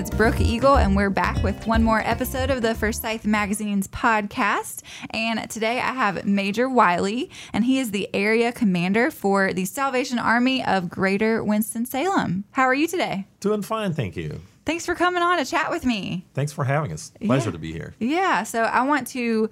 It's Brooke Eagle, and we're back with one more episode of the Forsyth Magazine's podcast. And today I have Major Wiley, and he is the area commander for the Salvation Army of Greater Winston-Salem. How are you today? Doing fine, thank you. Thanks for coming on to chat with me. Thanks for having us. Pleasure Yeah. to be here. Yeah, so I want to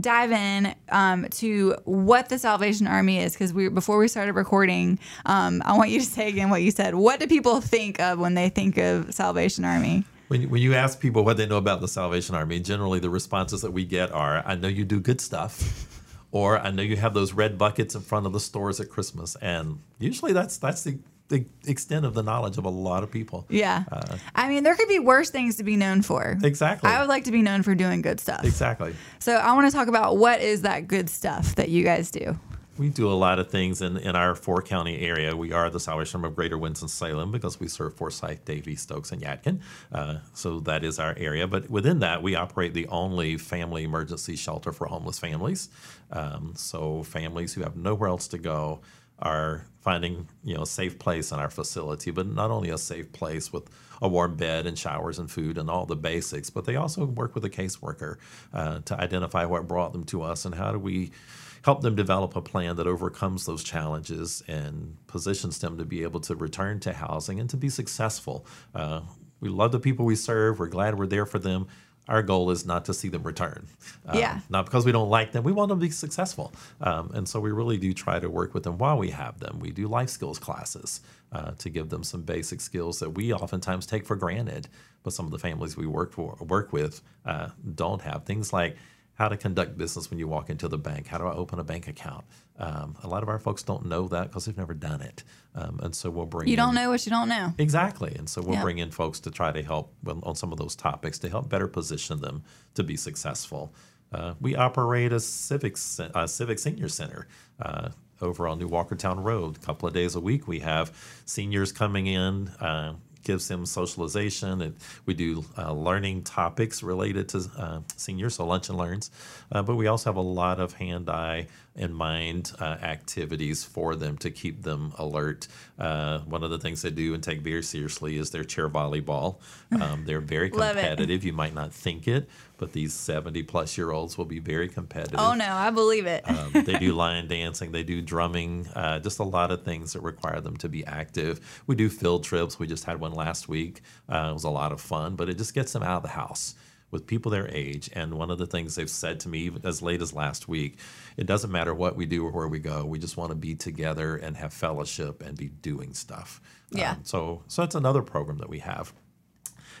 dive in um, to what the Salvation Army is because we before we started recording, um, I want you to say again what you said. What do people think of when they think of Salvation Army? When, when you ask people what they know about the Salvation Army, generally the responses that we get are, I know you do good stuff. Or I know you have those red buckets in front of the stores at Christmas, and usually that's that's the, the extent of the knowledge of a lot of people. Yeah, I mean there could be worse things to be known for. Exactly. I would like to be known for doing good stuff. Exactly. So I want to talk about what is that good stuff that you guys do. We do a lot of things in, in our four county area. We are the Salvation Army of Greater Winston-Salem because we serve Forsyth, Davie, Stokes, and Yadkin. Uh, so that is our area. But within that, we operate the only family emergency shelter for homeless families. Um, so families who have nowhere else to go are finding you know a safe place in our facility, but not only a safe place with a warm bed and showers and food and all the basics, but they also work with a caseworker uh, to identify what brought them to us and how do we help them develop a plan that overcomes those challenges and positions them to be able to return to housing and to be successful. Uh, we love the people we serve. We're glad we're there for them. Our goal is not to see them return. Um, Yeah. Not because we don't like them. We want them to be successful. Um, and so we really do try to work with them while we have them. We do life skills classes uh, to give them some basic skills that we oftentimes take for granted, but some of the families we work for work with uh, don't have. Things like how to conduct business when you walk into the bank. How do I open a bank account? Um, a lot of our folks don't know that because they've never done it. Um, and so we'll bring You in- don't know what you don't know. Exactly. And so we'll Yeah. bring in folks to try to help on some of those topics to help better position them to be successful. Uh, we operate a civic, uh, civic senior center uh, over on New Walkertown Road. A couple of days a week, we have seniors coming in. Uh, gives them socialization and we do uh, learning topics related to uh, seniors so lunch and learns uh, but we also have a lot of hand eye and mind uh, activities for them to keep them alert uh, one of the things they do and take very seriously is their chair volleyball um, they're very competitive you might not think it but these 70 plus year olds will be very competitive Oh no, I believe it. um, they do line dancing, they do drumming, uh, just a lot of things that require them to be active. We do field trips. We just had one last week. Uh, it was a lot of fun, but it just gets them out of the house with people their age. And one of the things they've said to me as late as last week, it doesn't matter what we do or where we go. We just want to be together and have fellowship and be doing stuff. Yeah. Um, so, so that's another program that we have.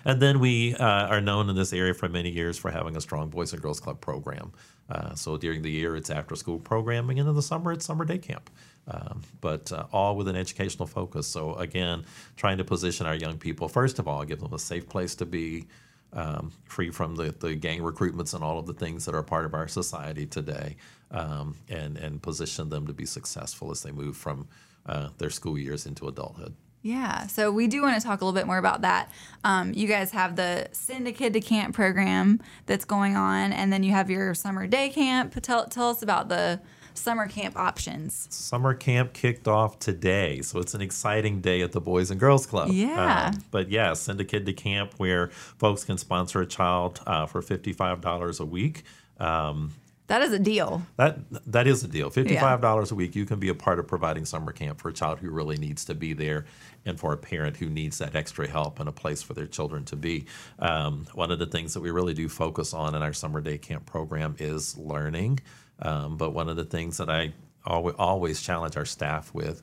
And then we uh, are known in this area for many years for having a strong Boys and Girls Club program. Uh, so during the year, it's after school programming, and in the summer, it's summer day camp. Um, but uh, all with an educational focus. So, again, trying to position our young people, first of all, give them a safe place to be, um, free from the, the gang recruitments and all of the things that are part of our society today, um, and, and position them to be successful as they move from uh, their school years into adulthood. Yeah, so we do want to talk a little bit more about that. Um, you guys have the Send a Kid to Camp program that's going on, and then you have your summer day camp. Tell, tell us about the summer camp options. Summer camp kicked off today, so it's an exciting day at the Boys and Girls Club. Yeah. Um, but yeah, send a kid to camp where folks can sponsor a child uh, for fifty-five dollars a week. Um, That is a deal. that that is a deal. Fifty-five dollars a week, you can be a part of providing summer camp for a child who really needs to be there, and for a parent who needs that extra help and a place for their children to be. Um, one of the things that we really do focus on in our summer day camp program is learning. Um, but one of the things that I always, always challenge our staff with.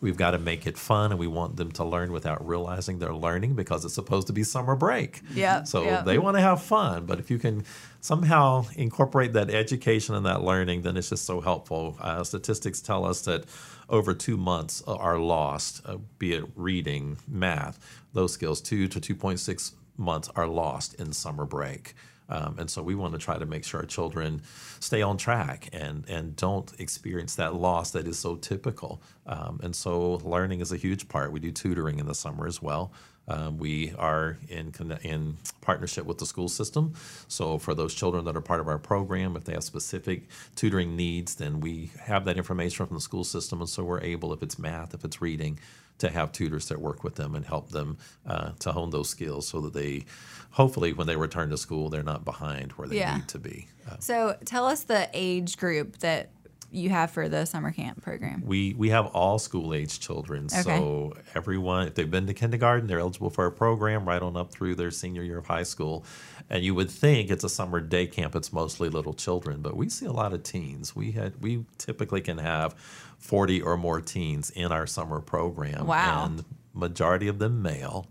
We've got to make it fun, and we want them to learn without realizing they're learning because it's supposed to be summer break. Yep, So yep. they want to have fun, but if you can somehow incorporate that education and that learning, then it's just so helpful. Uh, statistics tell us that over two months are lost, uh, be it reading, math, those skills, two to 2.6 months are lost in summer break. Um, and so we want to try to make sure our children stay on track and, and don't experience that loss that is so typical. Um, and so learning is a huge part. We do tutoring in the summer as well. Um, we are in in partnership with the school system. So for those children that are part of our program, if they have specific tutoring needs, then we have that information from the school system, and so we're able, if it's math, if it's reading, to have tutors that work with them and help them uh, to hone those skills so that they, hopefully, when they return to school, they're not behind where they Yeah. need to be. Uh, So tell us the age group that you have for the summer camp program. we we have all school age children, okay. so everyone, if they've been to kindergarten, they're eligible for our program right on up through their senior year of high school. And you would think it's a summer day camp; it's mostly little children, but we see a lot of teens. We had we typically can have forty or more teens in our summer program, Wow. and majority of them male,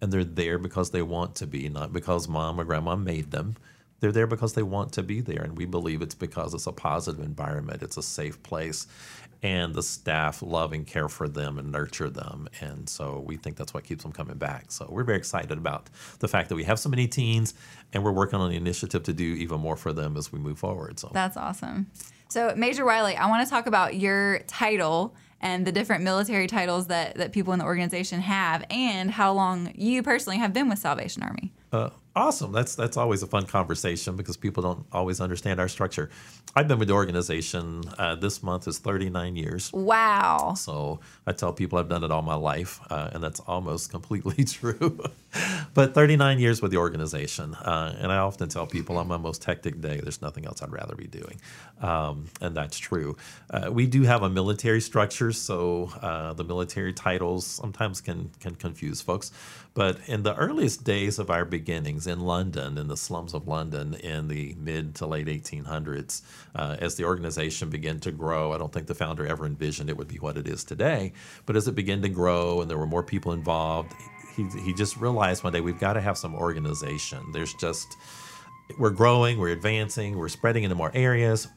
and they're there because they want to be, not because mom or grandma made them. They're there because they want to be there, and we believe it's because it's a positive environment, it's a safe place, and the staff love and care for them and nurture them, and so we think that's what keeps them coming back. So we're very excited about the fact that we have so many teens, and we're working on the initiative to do even more for them as we move forward. So That's awesome. So, Major Wiley, I want to talk about your title and the different military titles that, that people in the organization have and how long you personally have been with Salvation Army. Uh, awesome. That's that's always a fun conversation because people don't always understand our structure. I've been with the organization. Uh, this month is 39 years. Wow. So I tell people I've done it all my life, uh, and that's almost completely true. but 39 years with the organization, uh, and I often tell people on my most hectic day, there's nothing else I'd rather be doing, um, and that's true. Uh, we do have a military structure, so uh, the military titles sometimes can can confuse folks. But in the earliest days of our beginnings in London, in the slums of London, in the mid to late 1800s, uh, as the organization began to grow, I don't think the founder ever envisioned it would be what it is today. But as it began to grow and there were more people involved, he, he just realized one day we've got to have some organization. There's just, we're growing, we're advancing, we're spreading into more areas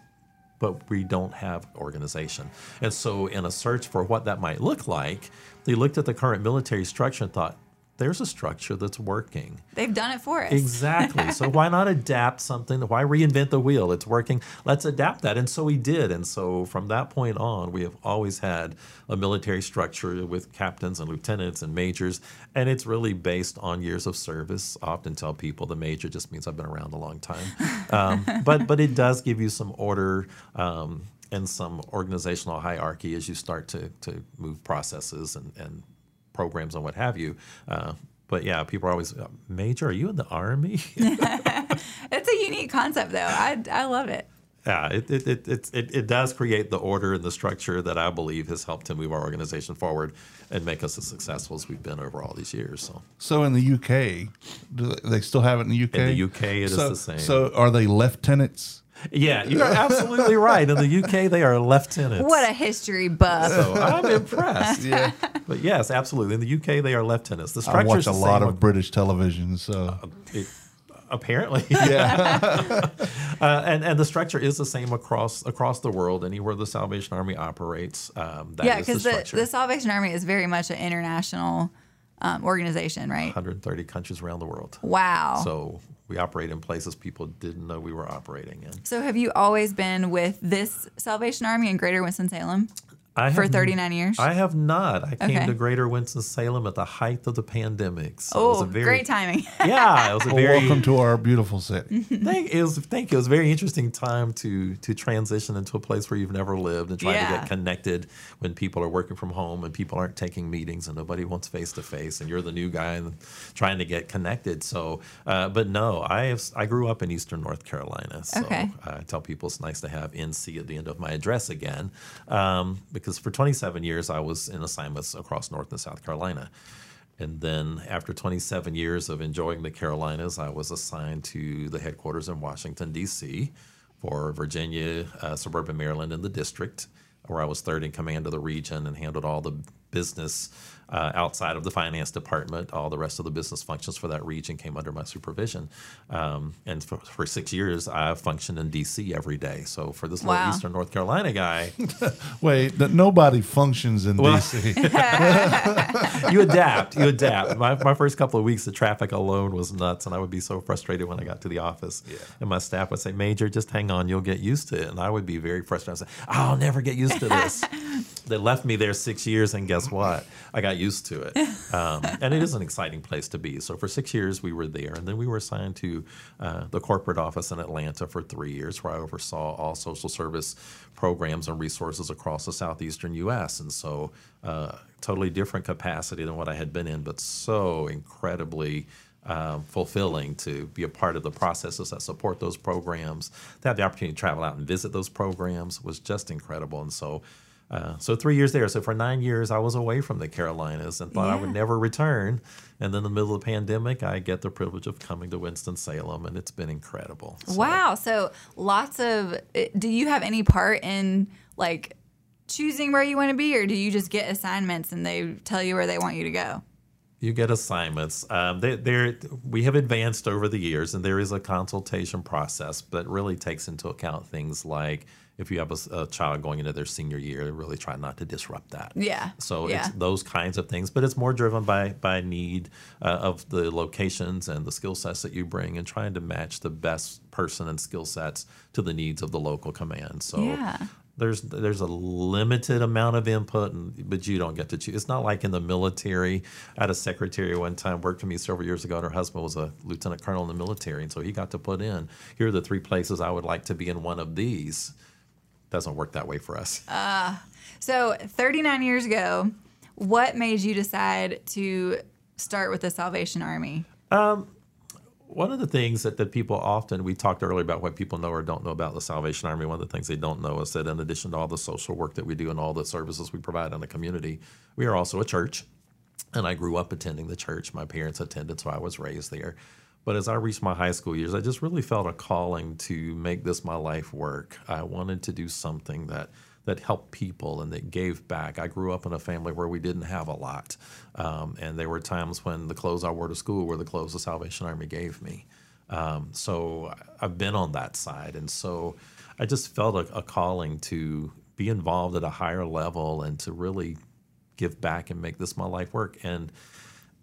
but we don't have organization. And so, in a search for what that might look like, they looked at the current military structure and thought, there's a structure that's working. They've done it for us. Exactly. so why not adapt something? Why reinvent the wheel? It's working. Let's adapt that. And so we did. And so from that point on, we have always had a military structure with captains and lieutenants and majors. And it's really based on years of service. I often tell people the major just means I've been around a long time. Um, but but it does give you some order. Um, and some organizational hierarchy as you start to, to move processes and, and programs and what have you. Uh, but yeah, people are always, uh, Major, are you in the army? It's a unique concept, though. I, I love it. yeah, it, it, it, it, it, it does create the order and the structure that I believe has helped to move our organization forward and make us as successful as we've been over all these years. So So in the UK, do they- they still have it in the UK? In the UK, it is so, the same. So are they lieutenants? Yeah, you're absolutely right. In the UK, they are lieutenants. What a history buff. so I'm impressed. Yeah. But yes, absolutely. In the UK, they are lieutenants. The structure. I watch a lot same of British television, so It, apparently. yeah. Uh, and and the structure is the same across across the world. Anywhere the Salvation Army operates, um, that yeah, is the because the, the Salvation Army is very much an international um, organization, right? 130 countries around the world. Wow. So, So we operate in places people didn't know we were operating in. So, have you always been with this Salvation Army in Greater Winston-Salem I for 39 years? I have not. I came to Greater Winston Salem at the height of the pandemic. So it was oh, a very, great timing. Yeah, it was a Well, very welcome to our beautiful city. Thank it was thank you. It was a very interesting time to to transition into a place where you've never lived and trying to get connected when people are working from home and people aren't taking meetings and nobody wants face to face and you're the new guy and trying to get connected. So, uh, but no, I have I grew up in Eastern North Carolina. So Okay. I tell people it's nice to have NC at the end of my address again um, because for 27 years I was in assignments across North and South Carolina. And then after 27 years of enjoying the Carolinas, I was assigned to the headquarters in Washington, D.C. for Virginia, uh, suburban Maryland, and the district, where I was third in command of the region and handled all the business uh, outside of the finance department. All the rest of the business functions for that region came under my supervision. Um, and for, for six years, I functioned in D.C. every day. So for this little Eastern North Carolina guy, Wait, that nobody functions in Well- DC. you adapt. You adapt. My, my first couple of weeks, the traffic alone was nuts, and I would be so frustrated when I got to the office. And my staff would say, "Major, just hang on, you'll get used to it." And I would be very frustrated. I would say, "I'll never get used to this." they left me there six years, and guess guess what? I got used to it. Um, and it is an exciting place to be. So for six years, we were there. And then we were assigned to uh, the corporate office in Atlanta for three years, where I oversaw all social service programs and resources across the southeastern U.S. And so, uh, totally different capacity than what I had been in, but so incredibly um, fulfilling to be a part of the processes that support those programs. To have the opportunity to travel out and visit those programs was just incredible. And so, uh, so three years there. So for nine years, I was away from the Carolinas and thought I would never return. And then in the middle of the pandemic, I get the privilege of coming to Winston Salem, and it's been incredible. So- Wow. So lots of. eh, Do you have any part in like choosing where you want to be, or do you just get assignments and they tell you where they want you to go? You get assignments. Um, they, they're, we have advanced over the years, and there is a consultation process, but really takes into account things like if you have a child going into their senior year, really try not to disrupt that. Yeah. So Yeah. it's those kinds of things, but it's more driven by by need uh, of the locations and the skill sets that you bring, and trying to match the best person and skill sets to the needs of the local command. So Yeah. there's there's a limited amount of input, and, but you don't get to choose. It's not like in the military. I had a secretary one time worked for me several years ago, and her husband was a lieutenant colonel in the military, and so he got to put in here are the three places I would like to be in one of these. Doesn't work that way for us. Uh, so 39 years ago, what made you decide to start with the Salvation Army? Um, one of the things that, that people often, we talked earlier about what people know or don't know about the Salvation Army. One of the things they don't know is that in addition to all the social work that we do and all the services we provide in the community, we are also a church. And I grew up attending the church. My parents attended, so I was raised there. But as I reached my high school years, I just really felt a calling to make this my life work. I wanted to do something that that helped people and that gave back. I grew up in a family where we didn't have a lot, um, and there were times when the clothes I wore to school were the clothes the Salvation Army gave me. Um, so I've been on that side, and so I just felt a, a calling to be involved at a higher level and to really give back and make this my life work. And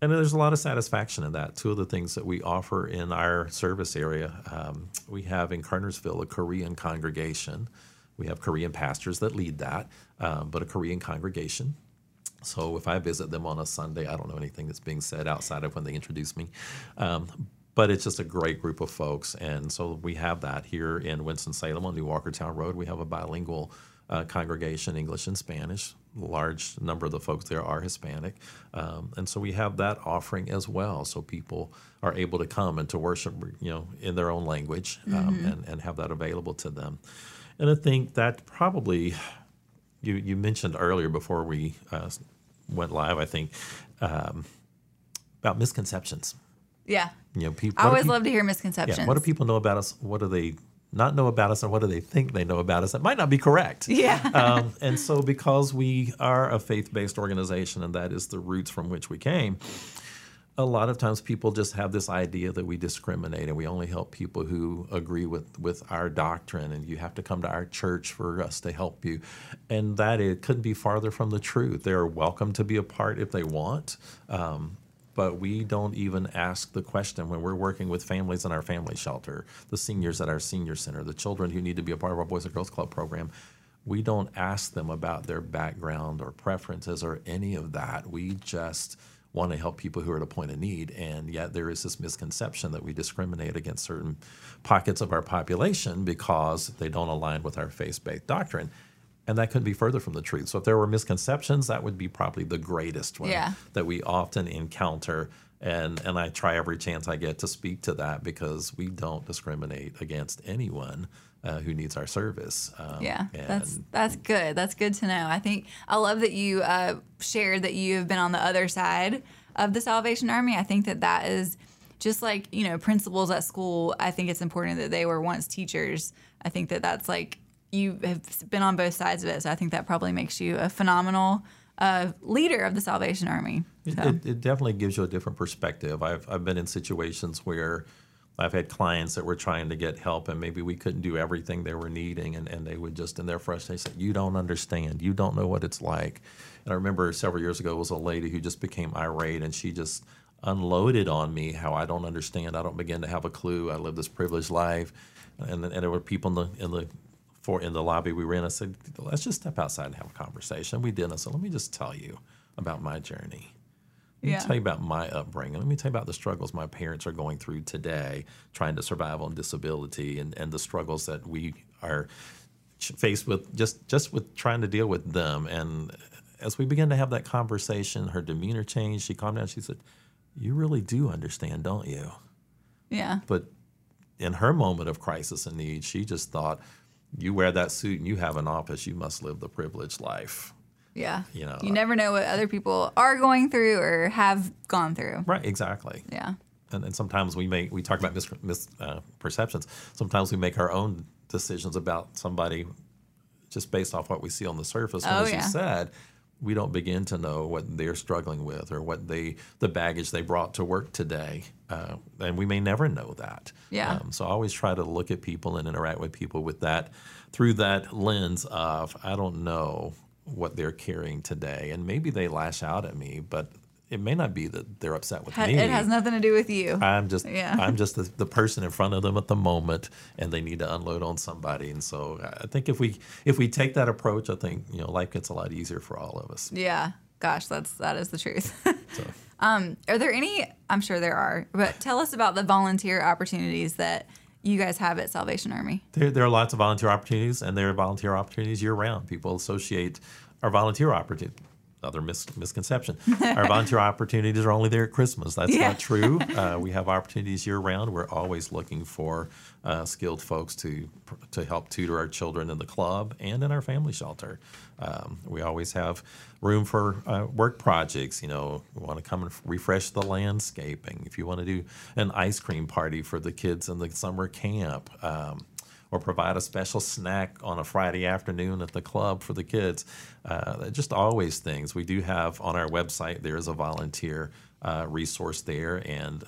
and there's a lot of satisfaction in that. Two of the things that we offer in our service area, um, we have in Kernersville a Korean congregation. We have Korean pastors that lead that, um, but a Korean congregation. So if I visit them on a Sunday, I don't know anything that's being said outside of when they introduce me. Um, but it's just a great group of folks. And so we have that here in Winston-Salem on New Walkertown Road. We have a bilingual uh, congregation, English and Spanish. Large number of the folks there are Hispanic. Um, and so we have that offering as well. So people are able to come and to worship, you know, in their own language um, and, and have that available to them. And I think that probably you you mentioned earlier before we uh, went live, I think, um, about misconceptions. Yeah. You know, people. I always love to hear misconceptions. Yeah, what do people know about us? What do they not know about us, and what do they think they know about us? That might not be correct. Yeah. um, and so, because we are a faith-based organization, and that is the roots from which we came, a lot of times people just have this idea that we discriminate and we only help people who agree with with our doctrine and you have to come to our church for us to help you and that it couldn't be farther from the truth they're welcome to be a part if they want um, but we don't even ask the question when we're working with families in our family shelter the seniors at our senior center the children who need to be a part of our boys and girls club program we don't ask them about their background or preferences or any of that we just want to help people who are at a point of need. And yet there is this misconception that we discriminate against certain pockets of our population because they don't align with our faith based doctrine. And that couldn't be further from the truth. So if there were misconceptions, that would be probably the greatest one Yeah. that we often encounter. And, and I try every chance I get to speak to that because we don't discriminate against anyone uh, who needs our service. Um, Yeah, that's that's good. That's good to know. I think I love that you uh, shared that you have been on the other side of the Salvation Army. I think that that is just like you know principals at school. I think it's important that they were once teachers. I think that that's like you have been on both sides of it. So I think that probably makes you a phenomenal uh, leader of the Salvation Army. It, So, it, it definitely gives you a different perspective. I've, I've been in situations where I've had clients that were trying to get help and maybe we couldn't do everything they were needing and, and they would just in their frustration say, You don't understand. You don't know what it's like. And I remember several years ago was a lady who just became irate and she just unloaded on me how I don't understand. I don't begin to have a clue. I live this privileged life. And, and there were people in the in the for in the lobby we were in. I said, let's just step outside and have a conversation. We did. I said, let me just tell you about my journey. Let me Yeah. tell you about my upbringing. Let me tell you about the struggles my parents are going through today, trying to survive on disability, and, and the struggles that we are faced with just just with trying to deal with them. And as we began to have that conversation, her demeanor changed. She calmed down. She said, "You really do understand, don't you?" Yeah. But in her moment of crisis and need, she just thought, "You wear that suit and you have an office. You must live the privileged life." Yeah. You know, you never know what other people are going through or have gone through. Right? Exactly. Yeah. and, and sometimes we make we talk about mis, mis uh, perceptions. Sometimes we make our own decisions about somebody just based off what we see on the surface. And Oh, as yeah. you said, we don't begin to know what they're struggling with or what they the baggage they brought to work today, uh, and we may never know that. Yeah. Um, so I always try to look at people and interact with people with that through that lens of I don't know what they're carrying today, and maybe they lash out at me, but it may not be that they're upset with Ha- me. It has nothing to do with you. I'm just Yeah. I'm just the, the person in front of them at the moment, and they need to unload on somebody. And so I think if we if we take that approach, I think you know life gets a lot easier for all of us. yeah. Gosh, that's that is the truth. So um, Are there any? I'm sure there are, but tell us about the volunteer opportunities that you guys have at Salvation Army. there, there are lots of volunteer opportunities, and there are volunteer opportunities year round. People associate our volunteer opportunity. Other mis- misconception. Our volunteer opportunities are only there at Christmas. That's Yeah. not true. Uh, we have opportunities year round. We're always looking for uh, skilled folks to to help tutor our children in the club and in our family shelter. Um, we always have room for uh, work projects. You know, we want to come and refresh the landscaping. If you want to do an ice cream party for the kids in the summer camp. Um, or provide a special snack on a Friday afternoon at the club for the kids. Uh, just always things. We do have on our website, there is a volunteer uh, resource there. And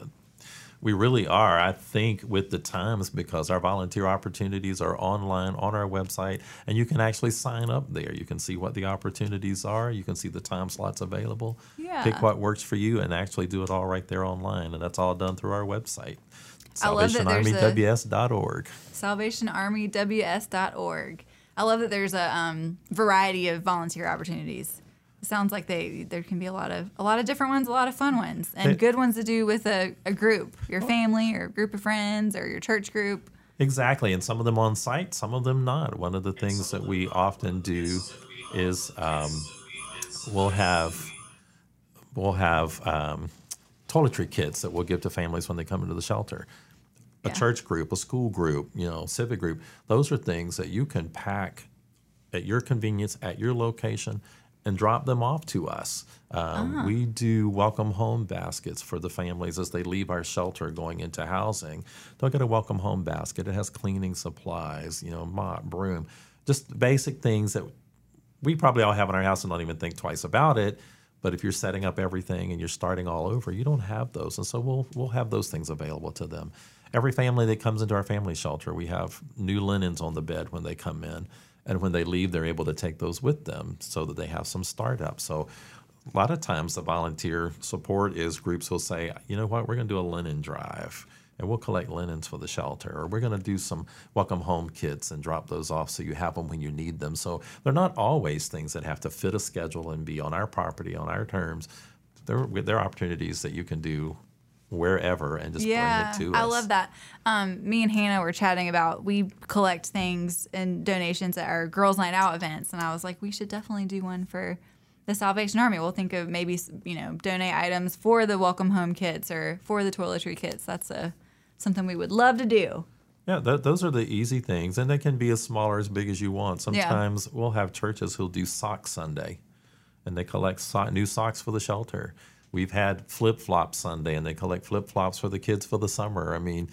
we really are, I think, with the times because our volunteer opportunities are online on our website and you can actually sign up there. You can see what the opportunities are, you can see the time slots available, Yeah. pick what works for you, and actually do it all right there online. And that's all done through our website. I love that there's a- SalvationArmyWS.org. SalvationArmyWS.org. I love that there's a um, variety of volunteer opportunities. It sounds like they there can be a lot of a lot of different ones, a lot of fun ones, and They- good ones to do with a, a group, your family or a group of friends or your church group. Exactly, and some of them on site, some of them not. One of the things that we often do is um, we'll have we'll have um, toiletry kits that we'll give to families when they come into the shelter. A Yeah. church group, a school group, you know, civic group. Those are things that you can pack at your convenience at your location and drop them off to us. Um, We do welcome home baskets for the families as they leave our shelter going into housing. They'll get a welcome home basket. It has cleaning supplies, you know, mop, broom, just basic things that we probably all have in our house and don't even think twice about it. But if you're setting up everything and you're starting all over, you don't have those, and so we'll we'll have those things available to them. Every family that comes into our family shelter, we have new linens on the bed when they come in, and when they leave, they're able to take those with them so that they have some startup. So. A lot of times, the volunteer support is groups will say, you know what, we're going to do a linen drive and we'll collect linens for the shelter, or we're going to do some welcome home kits and drop those off so you have them when you need them. So they're not always things that have to fit a schedule and be on our property on our terms. There, there are opportunities that you can do wherever and just yeah, bring it to us. I love that. Um, me and Hannah were chatting about we collect things and donations at our girls' night out events, and I was like, we should definitely do one for the Salvation Army. We'll think of maybe you know donate items for the welcome home kits or for the toiletry kits. That's a something we would love to do. Yeah, th- those are the easy things, and they can be as small or as big as you want. Sometimes we'll have churches who'll do sock Sunday, and they collect so- new socks for the shelter. We've had flip flop Sunday, and they collect flip flops for the kids for the summer. I mean,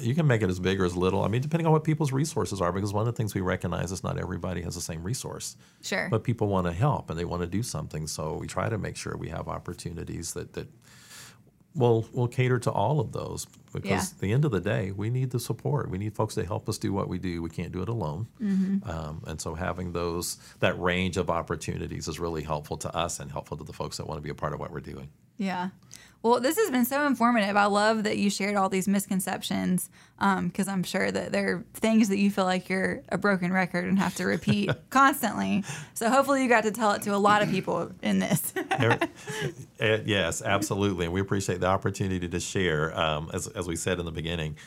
you can make it as big or as little. I mean, depending on what people's resources are, because one of the things we recognize is not everybody has the same resource. Sure. But people want to help and they want to do something, so we try to make sure we have opportunities that that will will cater to all of those. Because Yeah. at the end of the day, we need the support. We need folks to help us do what we do. We can't do it alone, Mm-hmm. um, and so having those that range of opportunities is really helpful to us and helpful to the folks that want to be a part of what we're doing. Yeah. Well, this has been so informative. I love that you shared all these misconceptions because I'm sure that there are things that you feel like you're a broken record and have to repeat constantly. So hopefully you got to tell it to a lot of people in this. Uh, yes, absolutely. And we appreciate the opportunity to share. Um, as, as we said in the beginning,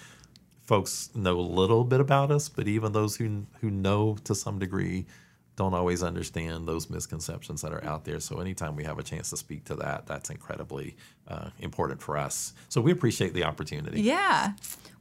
folks know a little bit about us, but even those who, who know to some degree don't always understand those misconceptions that are out there. So anytime we have a chance to speak to that, that's incredibly uh, important for us. So we appreciate the opportunity. yeah.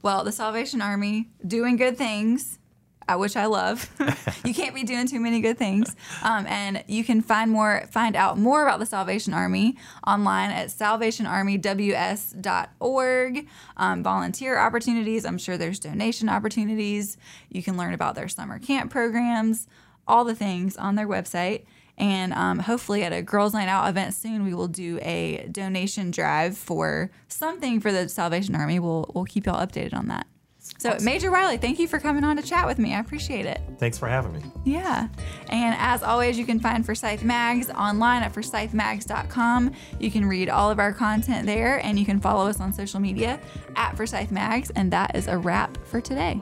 Well, the Salvation Army doing good things. uh, Which I love. you can't be doing too many good things, um, and you can find more, find out more about the Salvation Army online at salvationarmyws.org. Um, volunteer opportunities. I'm sure there's donation opportunities. You can learn about their summer camp programs, all the things on their website. And um, hopefully, at a Girls Night Out event soon, we will do a donation drive for something for the Salvation Army. We'll we'll keep y'all updated on that. So, Major Wiley, thank you for coming on to chat with me. I appreciate it. Thanks for having me. Yeah. And as always, you can find Forsyth Mags online at forsythmags.com. You can read all of our content there, and you can follow us on social media at Forsyth Mags. And that is a wrap for today.